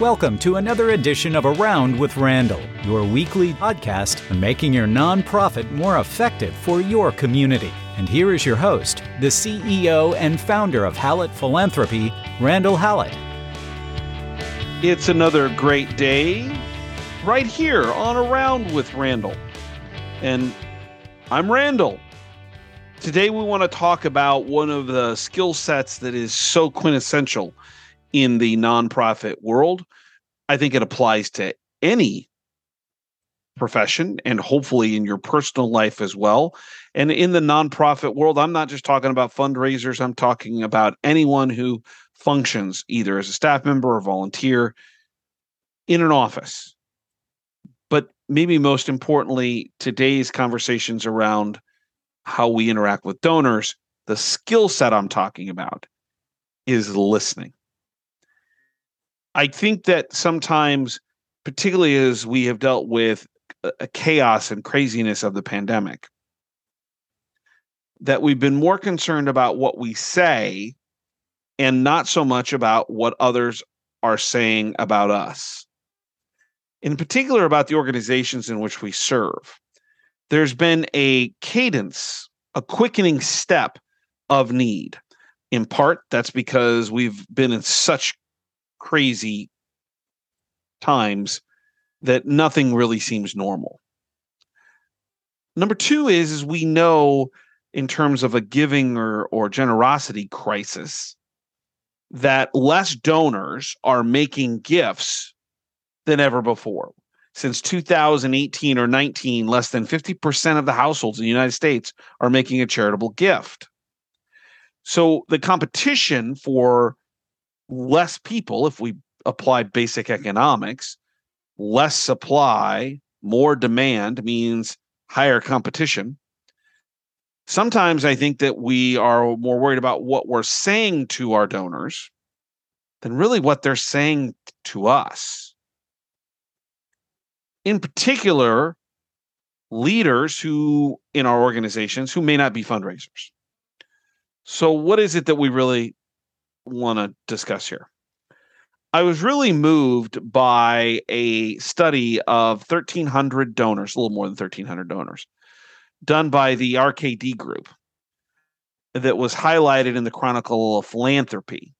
Welcome to another edition of Around with Randall, your weekly podcast on making your nonprofit more effective for your community. And here is your host, the CEO and founder of Hallett Philanthropy, Randall Hallett. It's another great day right here on Around with Randall. And I'm Randall. Today, we want to talk about one of the skill sets that is so quintessential in the nonprofit world. I think it applies to any profession and hopefully in your personal life as well. And in the nonprofit world, I'm not just talking about fundraisers, I'm talking about anyone who functions either as a staff member or volunteer in an office. But maybe most importantly, today's conversations around how we interact with donors, the skill set I'm talking about is listening. I think that sometimes, particularly as we have dealt with a chaos and craziness of the pandemic, that we've been more concerned about what we say and not so much about what others are saying about us. In particular, about the organizations in which we serve. There's been a cadence, a quickening step of need. In part, that's because we've been in such crazy times that nothing really seems normal. Number two is, is we know in terms of a giving or, or generosity crisis that less donors are making gifts than ever before. Since 2018 or 19, less than 50% of the households in the United States are making a charitable gift. So the competition for less people, if we apply basic economics, less supply, more demand means higher competition. Sometimes I think that we are more worried about what we're saying to our donors than really what they're saying to us. In particular, leaders who in our organizations who may not be fundraisers. So, what is it that we really want to discuss here. I was really moved by a study of 1,300 donors, a little more than 1,300 donors, done by the RKD group that was highlighted in the Chronicle of Philanthropy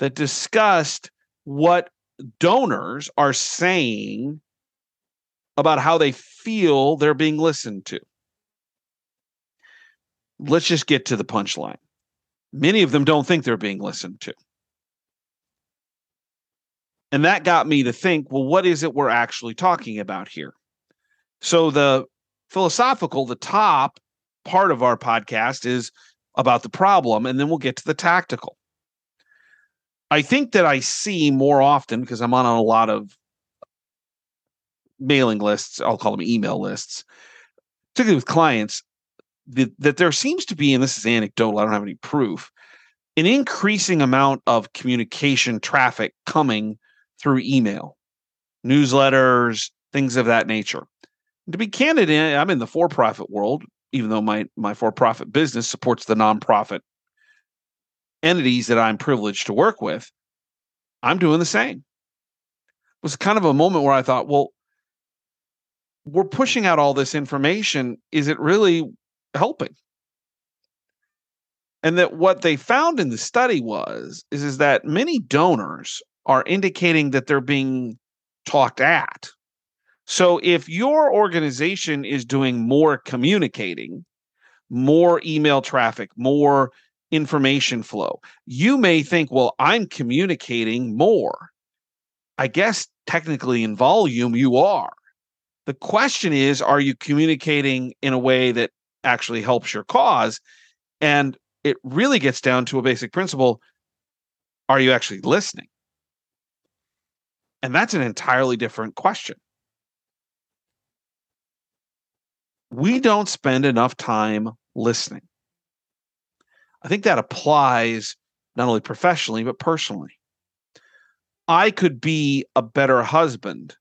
that discussed what donors are saying about how they feel they're being listened to. Let's just get to the punchline many of them don't think they're being listened to. And that got me to think well, what is it we're actually talking about here? So, the philosophical, the top part of our podcast is about the problem, and then we'll get to the tactical. I think that I see more often because I'm on a lot of mailing lists, I'll call them email lists, particularly with clients that, that there seems to be, and this is anecdotal, I don't have any proof, an increasing amount of communication traffic coming through email, newsletters, things of that nature. And to be candid, eh, I'm in the for-profit world, even though my my for-profit business supports the nonprofit entities that I'm privileged to work with. I'm doing the same. It was kind of a moment where I thought, well, we're pushing out all this information. Is it really helping. And that what they found in the study was is, is that many donors are indicating that they're being talked at. So if your organization is doing more communicating, more email traffic, more information flow, you may think, well, I'm communicating more. I guess technically in volume, you are. The question is, are you communicating in a way that actually helps your cause. And it really gets down to a basic principle are you actually listening? And that's an entirely different question. We don't spend enough time listening. I think that applies not only professionally, but personally. I could be a better husband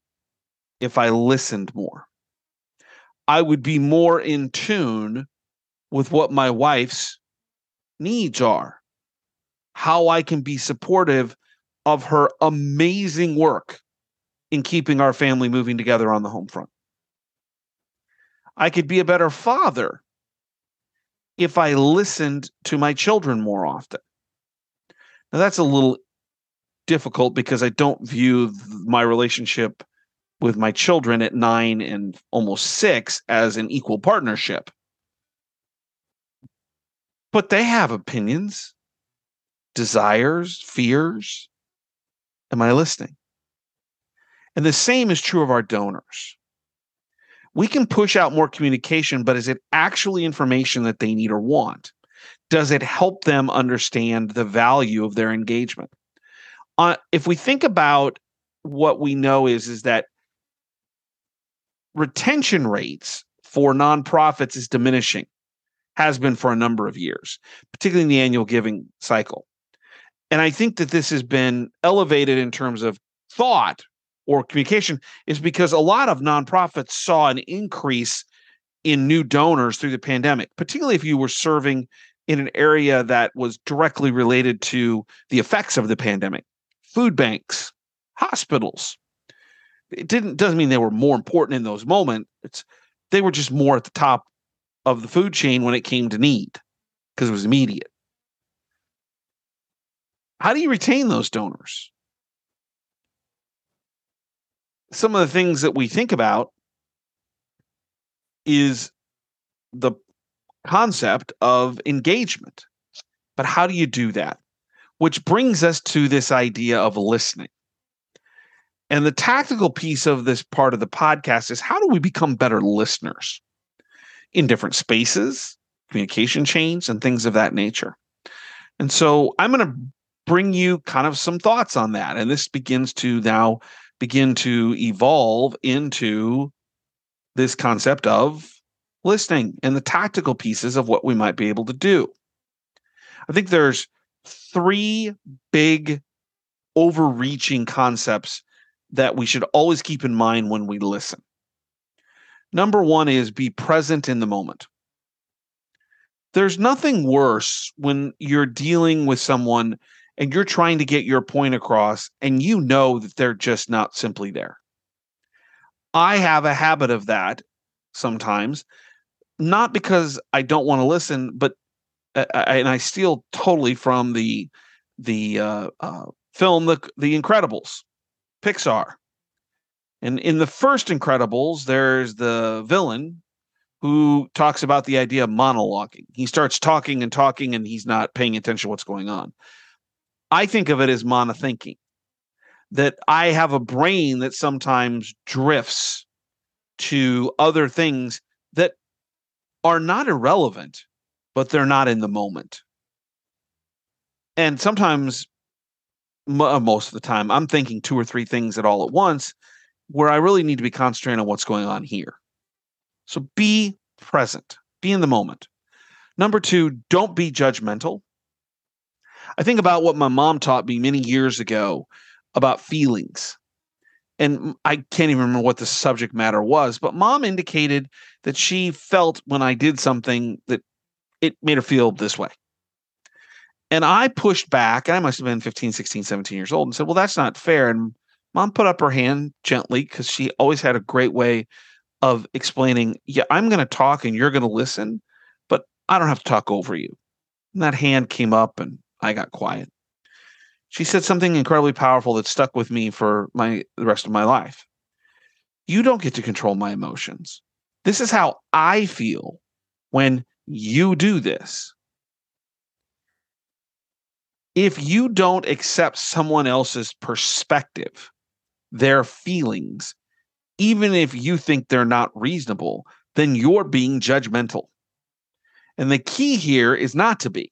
if I listened more. I would be more in tune with what my wife's needs are, how I can be supportive of her amazing work in keeping our family moving together on the home front. I could be a better father if I listened to my children more often. Now, that's a little difficult because I don't view my relationship with my children at nine and almost six as an equal partnership. But they have opinions, desires, fears. Am I listening? And the same is true of our donors. We can push out more communication, but is it actually information that they need or want? Does it help them understand the value of their engagement? Uh, if we think about what we know is is that retention rates for nonprofits is diminishing has been for a number of years particularly in the annual giving cycle and i think that this has been elevated in terms of thought or communication is because a lot of nonprofits saw an increase in new donors through the pandemic, particularly if you were serving in an area that was directly related to the effects of the pandemic. Food banks, hospitals. It didn't doesn't mean they were more important in those moments. It's they were just more at the top of the food chain when it came to need because it was immediate. How do you retain those donors? some of the things that we think about is the concept of engagement. But how do you do that? Which brings us to this idea of listening. And the tactical piece of this part of the podcast is how do we become better listeners in different spaces, communication chains, and things of that nature? And so I'm going to bring you kind of some thoughts on that. And this begins to now begin to evolve into this concept of listening and the tactical pieces of what we might be able to do. I think there's three big overreaching concepts that we should always keep in mind when we listen. Number one is be present in the moment. There's nothing worse when you're dealing with someone and you're trying to get your point across and you know that they're just not simply there. I have a habit of that sometimes, not because I don't want to listen, but uh, and I steal totally from the the uh, uh, film the the Incredibles, Pixar. And in the first Incredibles, there's the villain who talks about the idea of monologuing. He starts talking and talking, and he's not paying attention to what's going on. I think of it as monothinking, that I have a brain that sometimes drifts to other things that are not irrelevant, but they're not in the moment. And sometimes, Uh, most of the time, I'm thinking two or three things at all at once where I really need to be concentrating on what's going on here. So be present, be in the moment. Number two, don't be judgmental. I think about what my mom taught me many years ago about feelings. And I can't even remember what the subject matter was, but mom indicated that she felt when I did something that it made her feel this way. And I pushed back, I must have been 15, 16, 17 years old, and said, Well, that's not fair. And mom put up her hand gently because she always had a great way of explaining, Yeah, I'm going to talk and you're going to listen, but I don't have to talk over you. And that hand came up and I got quiet. She said something incredibly powerful that stuck with me for my the rest of my life. You don't get to control my emotions. This is how I feel when you do this. If you don't accept someone else's perspective, their feelings, even if you think they're not reasonable, then you're being judgmental. And the key here is not to be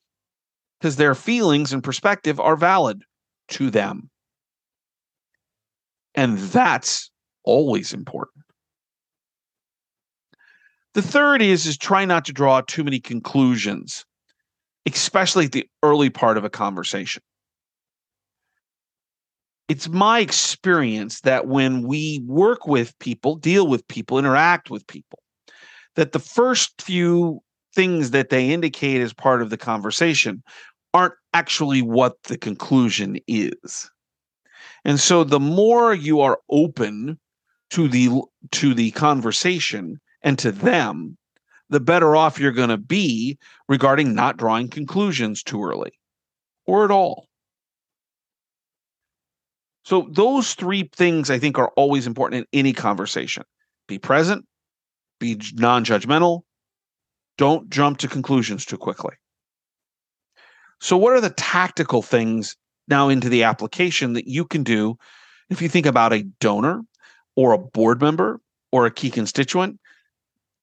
because their feelings and perspective are valid to them. And that's always important. The third is is try not to draw too many conclusions, especially at the early part of a conversation. It's my experience that when we work with people, deal with people, interact with people, that the first few things that they indicate as part of the conversation aren't actually what the conclusion is. And so the more you are open to the to the conversation and to them, the better off you're going to be regarding not drawing conclusions too early or at all. So those three things I think are always important in any conversation. Be present, be non-judgmental, don't jump to conclusions too quickly. So what are the tactical things now into the application that you can do if you think about a donor or a board member or a key constituent?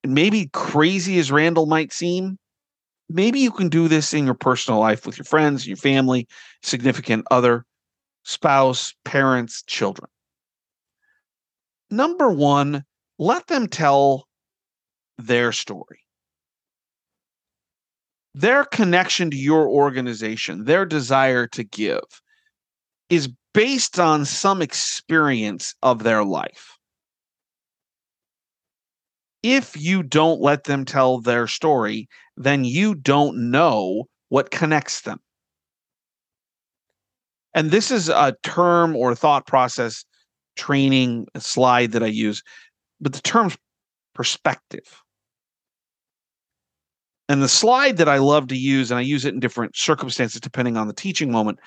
Maybe crazy as Randall might seem, maybe you can do this in your personal life with your friends, your family, significant other spouse, parents, children. Number one, let them tell their story. Their connection to your organization, their desire to give, is based on some experience of their life. If you don't let them tell their story, then you don't know what connects them and this is a term or thought process training slide that I use, but the term's perspective. And the slide that I love to use, and I use it in different circumstances depending on the teaching moment,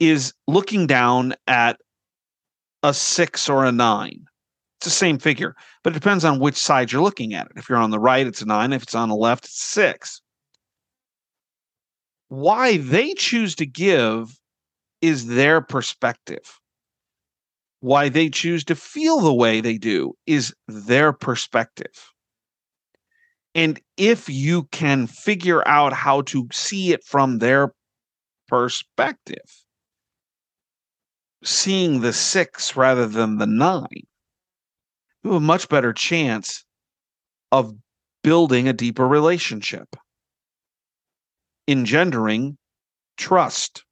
is looking down at a six or a nine. It's the same figure, but it depends on which side you're looking at it. If you're on the right, it's a nine. If it's on the left, it's six. Why they choose to give is their perspective. Why they choose to feel the way they do is their perspective. And if you can figure out how to see it from their perspective, seeing the six rather than the nine, you have a much better chance of building a deeper relationship, engendering trust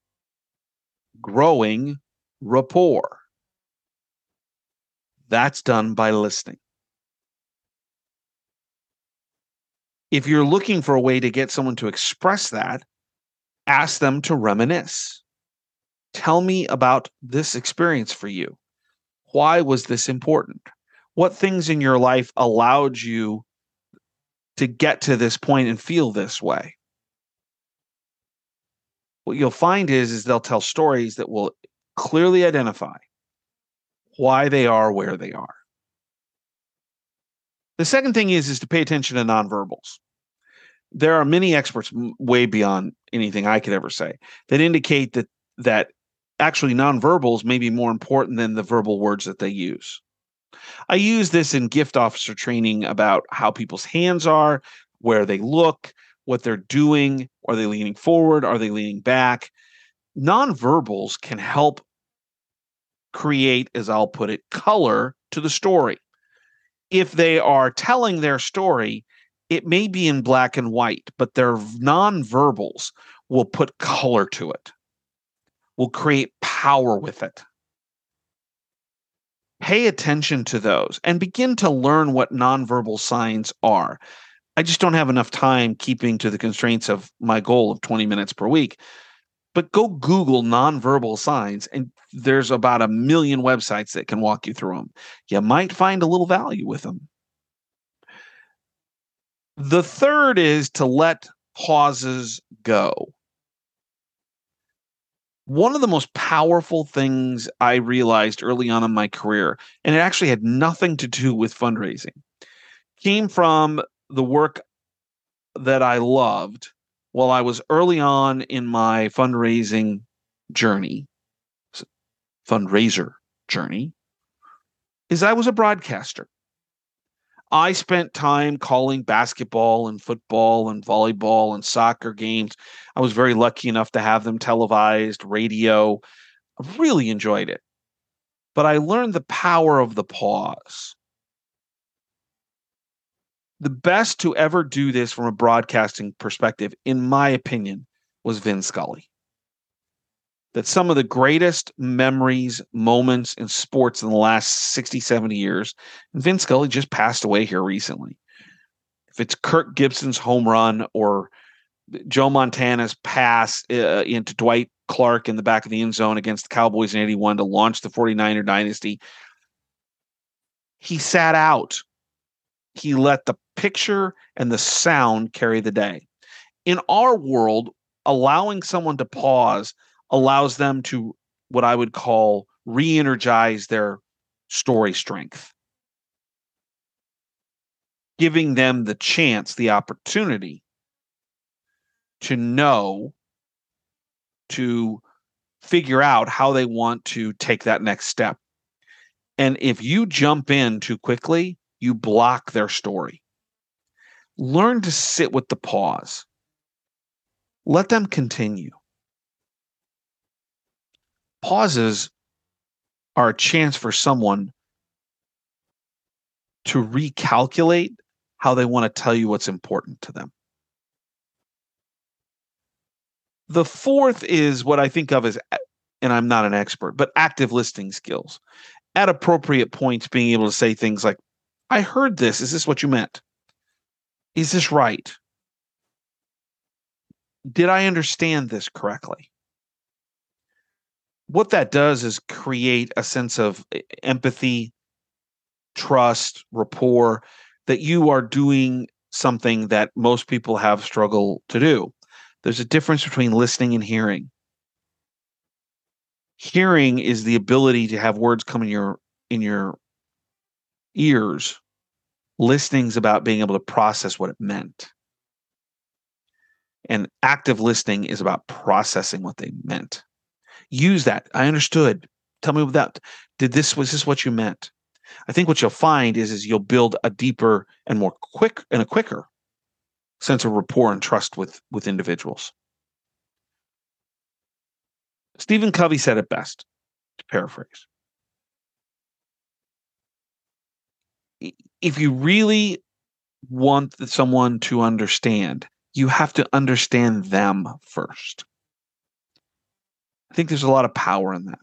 growing rapport. That's done by listening. If you're looking for a way to get someone to express that, ask them to reminisce. Tell me about this experience for you. Why was this important? What things in your life allowed you to get to this point and feel this way? what you'll find is is they'll tell stories that will clearly identify why they are where they are. The second thing is is to pay attention to nonverbals. There are many experts way beyond anything I could ever say that indicate that that actually nonverbals may be more important than the verbal words that they use. I use this in gift officer training about how people's hands are, where they look, what they're doing. Are they leaning forward? Are they leaning back? Nonverbals can help create, as I'll put it, color to the story. If they are telling their story, it may be in black and white, but their nonverbals will put color to it, will create power with it. Pay attention to those and begin to learn what nonverbal signs are. I just don't have enough time keeping to the constraints of my goal of 20 minutes per week. But go Google nonverbal signs, and there's about a million websites that can walk you through them. You might find a little value with them. The third is to let pauses go. One of the most powerful things I realized early on in my career, and it actually had nothing to do with fundraising, came from the work that I loved while I was early on in my fundraising journey, fundraiser journey, is I was a broadcaster. I spent time calling basketball and football and volleyball and soccer games. I was very lucky enough to have them televised, radio. I really enjoyed it. But I learned the power of the pause the best to ever do this from a broadcasting perspective, in my opinion, was Vin Scully. That some of the greatest memories, moments in sports in the last 60, 70 years, and Vin Scully just passed away here recently. If it's Kirk Gibson's home run or Joe Montana's pass uh, into Dwight Clark in the back of the end zone against the Cowboys in 81 to launch the 49er dynasty. He sat out. He let the picture and the sound carry the day. In our world, allowing someone to pause allows them to what I would call re energize their story strength, giving them the chance, the opportunity to know, to figure out how they want to take that next step. And if you jump in too quickly, you block their story. Learn to sit with the pause. Let them continue. Pauses are a chance for someone to recalculate how they want to tell you what's important to them. The fourth is what I think of as, and I'm not an expert, but active listening skills. At appropriate points, being able to say things like, I heard this. Is this what you meant? Is this right? Did I understand this correctly? What that does is create a sense of empathy, trust, rapport that you are doing something that most people have struggle to do. There's a difference between listening and hearing. Hearing is the ability to have words come in your in your ears. Listening's about being able to process what it meant. And active listening is about processing what they meant. Use that. I understood. Tell me about. Did this was this what you meant? I think what you'll find is is you'll build a deeper and more quick and a quicker sense of rapport and trust with with individuals. Stephen Covey said it best, to paraphrase. If you really want someone to understand, you have to understand them first. I think there's a lot of power in that.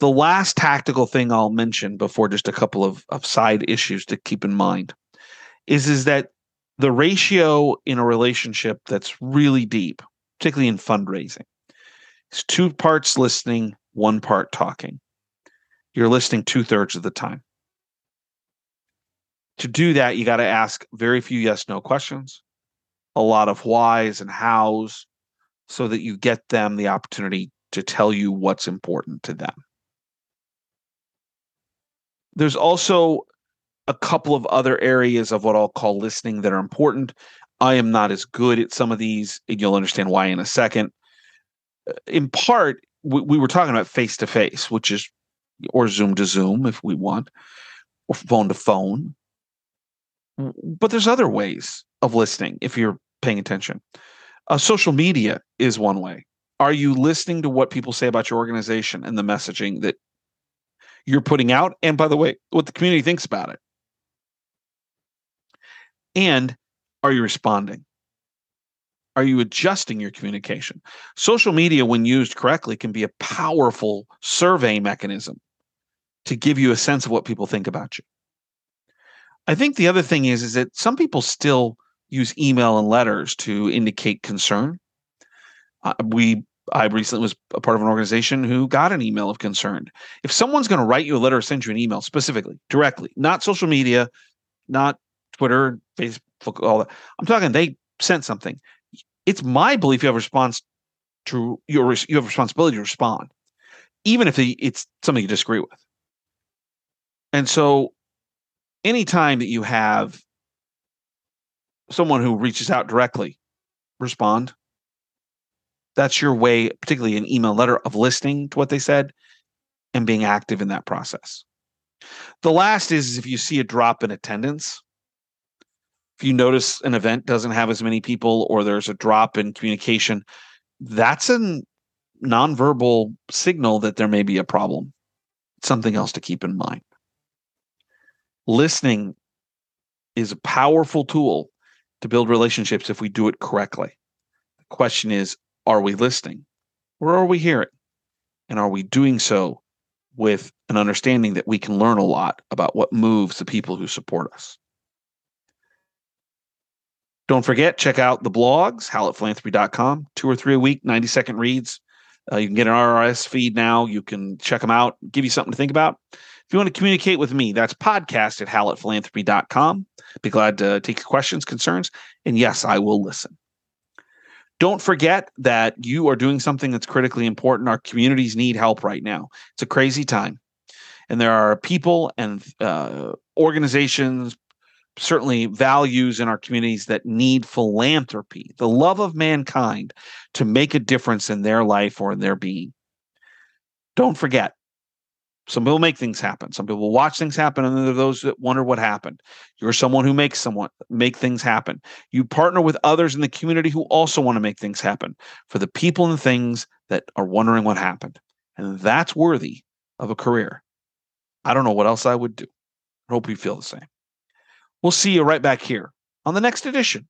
The last tactical thing I'll mention before just a couple of, of side issues to keep in mind is, is that the ratio in a relationship that's really deep, particularly in fundraising, is two parts listening, one part talking. You're listening two thirds of the time. To do that, you got to ask very few yes no questions, a lot of whys and hows, so that you get them the opportunity to tell you what's important to them. There's also a couple of other areas of what I'll call listening that are important. I am not as good at some of these, and you'll understand why in a second. Uh, in part, we, we were talking about face to face, which is, or Zoom to Zoom if we want, or phone to phone. But there's other ways of listening if you're paying attention. Uh, social media is one way. Are you listening to what people say about your organization and the messaging that you're putting out? And by the way, what the community thinks about it? And are you responding? Are you adjusting your communication? Social media, when used correctly, can be a powerful survey mechanism to give you a sense of what people think about you. I think the other thing is, is that some people still use email and letters to indicate concern. Uh, we I recently was a part of an organization who got an email of concern. If someone's going to write you a letter or send you an email specifically, directly, not social media, not Twitter, Facebook, all that. I'm talking they sent something. It's my belief you have a response to your you have responsibility to respond, even if it's something you disagree with. And so, anytime that you have someone who reaches out directly, respond. That's your way, particularly an email letter, of listening to what they said and being active in that process. The last is if you see a drop in attendance, if you notice an event doesn't have as many people or there's a drop in communication, that's a nonverbal signal that there may be a problem. Something else to keep in mind. Listening is a powerful tool to build relationships if we do it correctly. The question is are we listening or are we hearing? And are we doing so with an understanding that we can learn a lot about what moves the people who support us? Don't forget, check out the blogs, hallettphilanthropy.com, two or three a week, 90 second reads. Uh, you can get an RRS feed now. You can check them out, give you something to think about. If you want to communicate with me, that's podcast at hallettphilanthropy.com. Be glad to take your questions, concerns, and yes, I will listen. Don't forget that you are doing something that's critically important. Our communities need help right now. It's a crazy time. And there are people and uh, organizations, certainly values in our communities that need philanthropy, the love of mankind, to make a difference in their life or in their being. Don't forget, some people make things happen. Some people watch things happen, and then there are those that wonder what happened. You're someone who makes someone make things happen. You partner with others in the community who also want to make things happen for the people and things that are wondering what happened. And that's worthy of a career. I don't know what else I would do. I hope you feel the same. We'll see you right back here on the next edition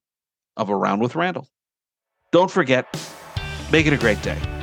of Around with Randall. Don't forget, make it a great day.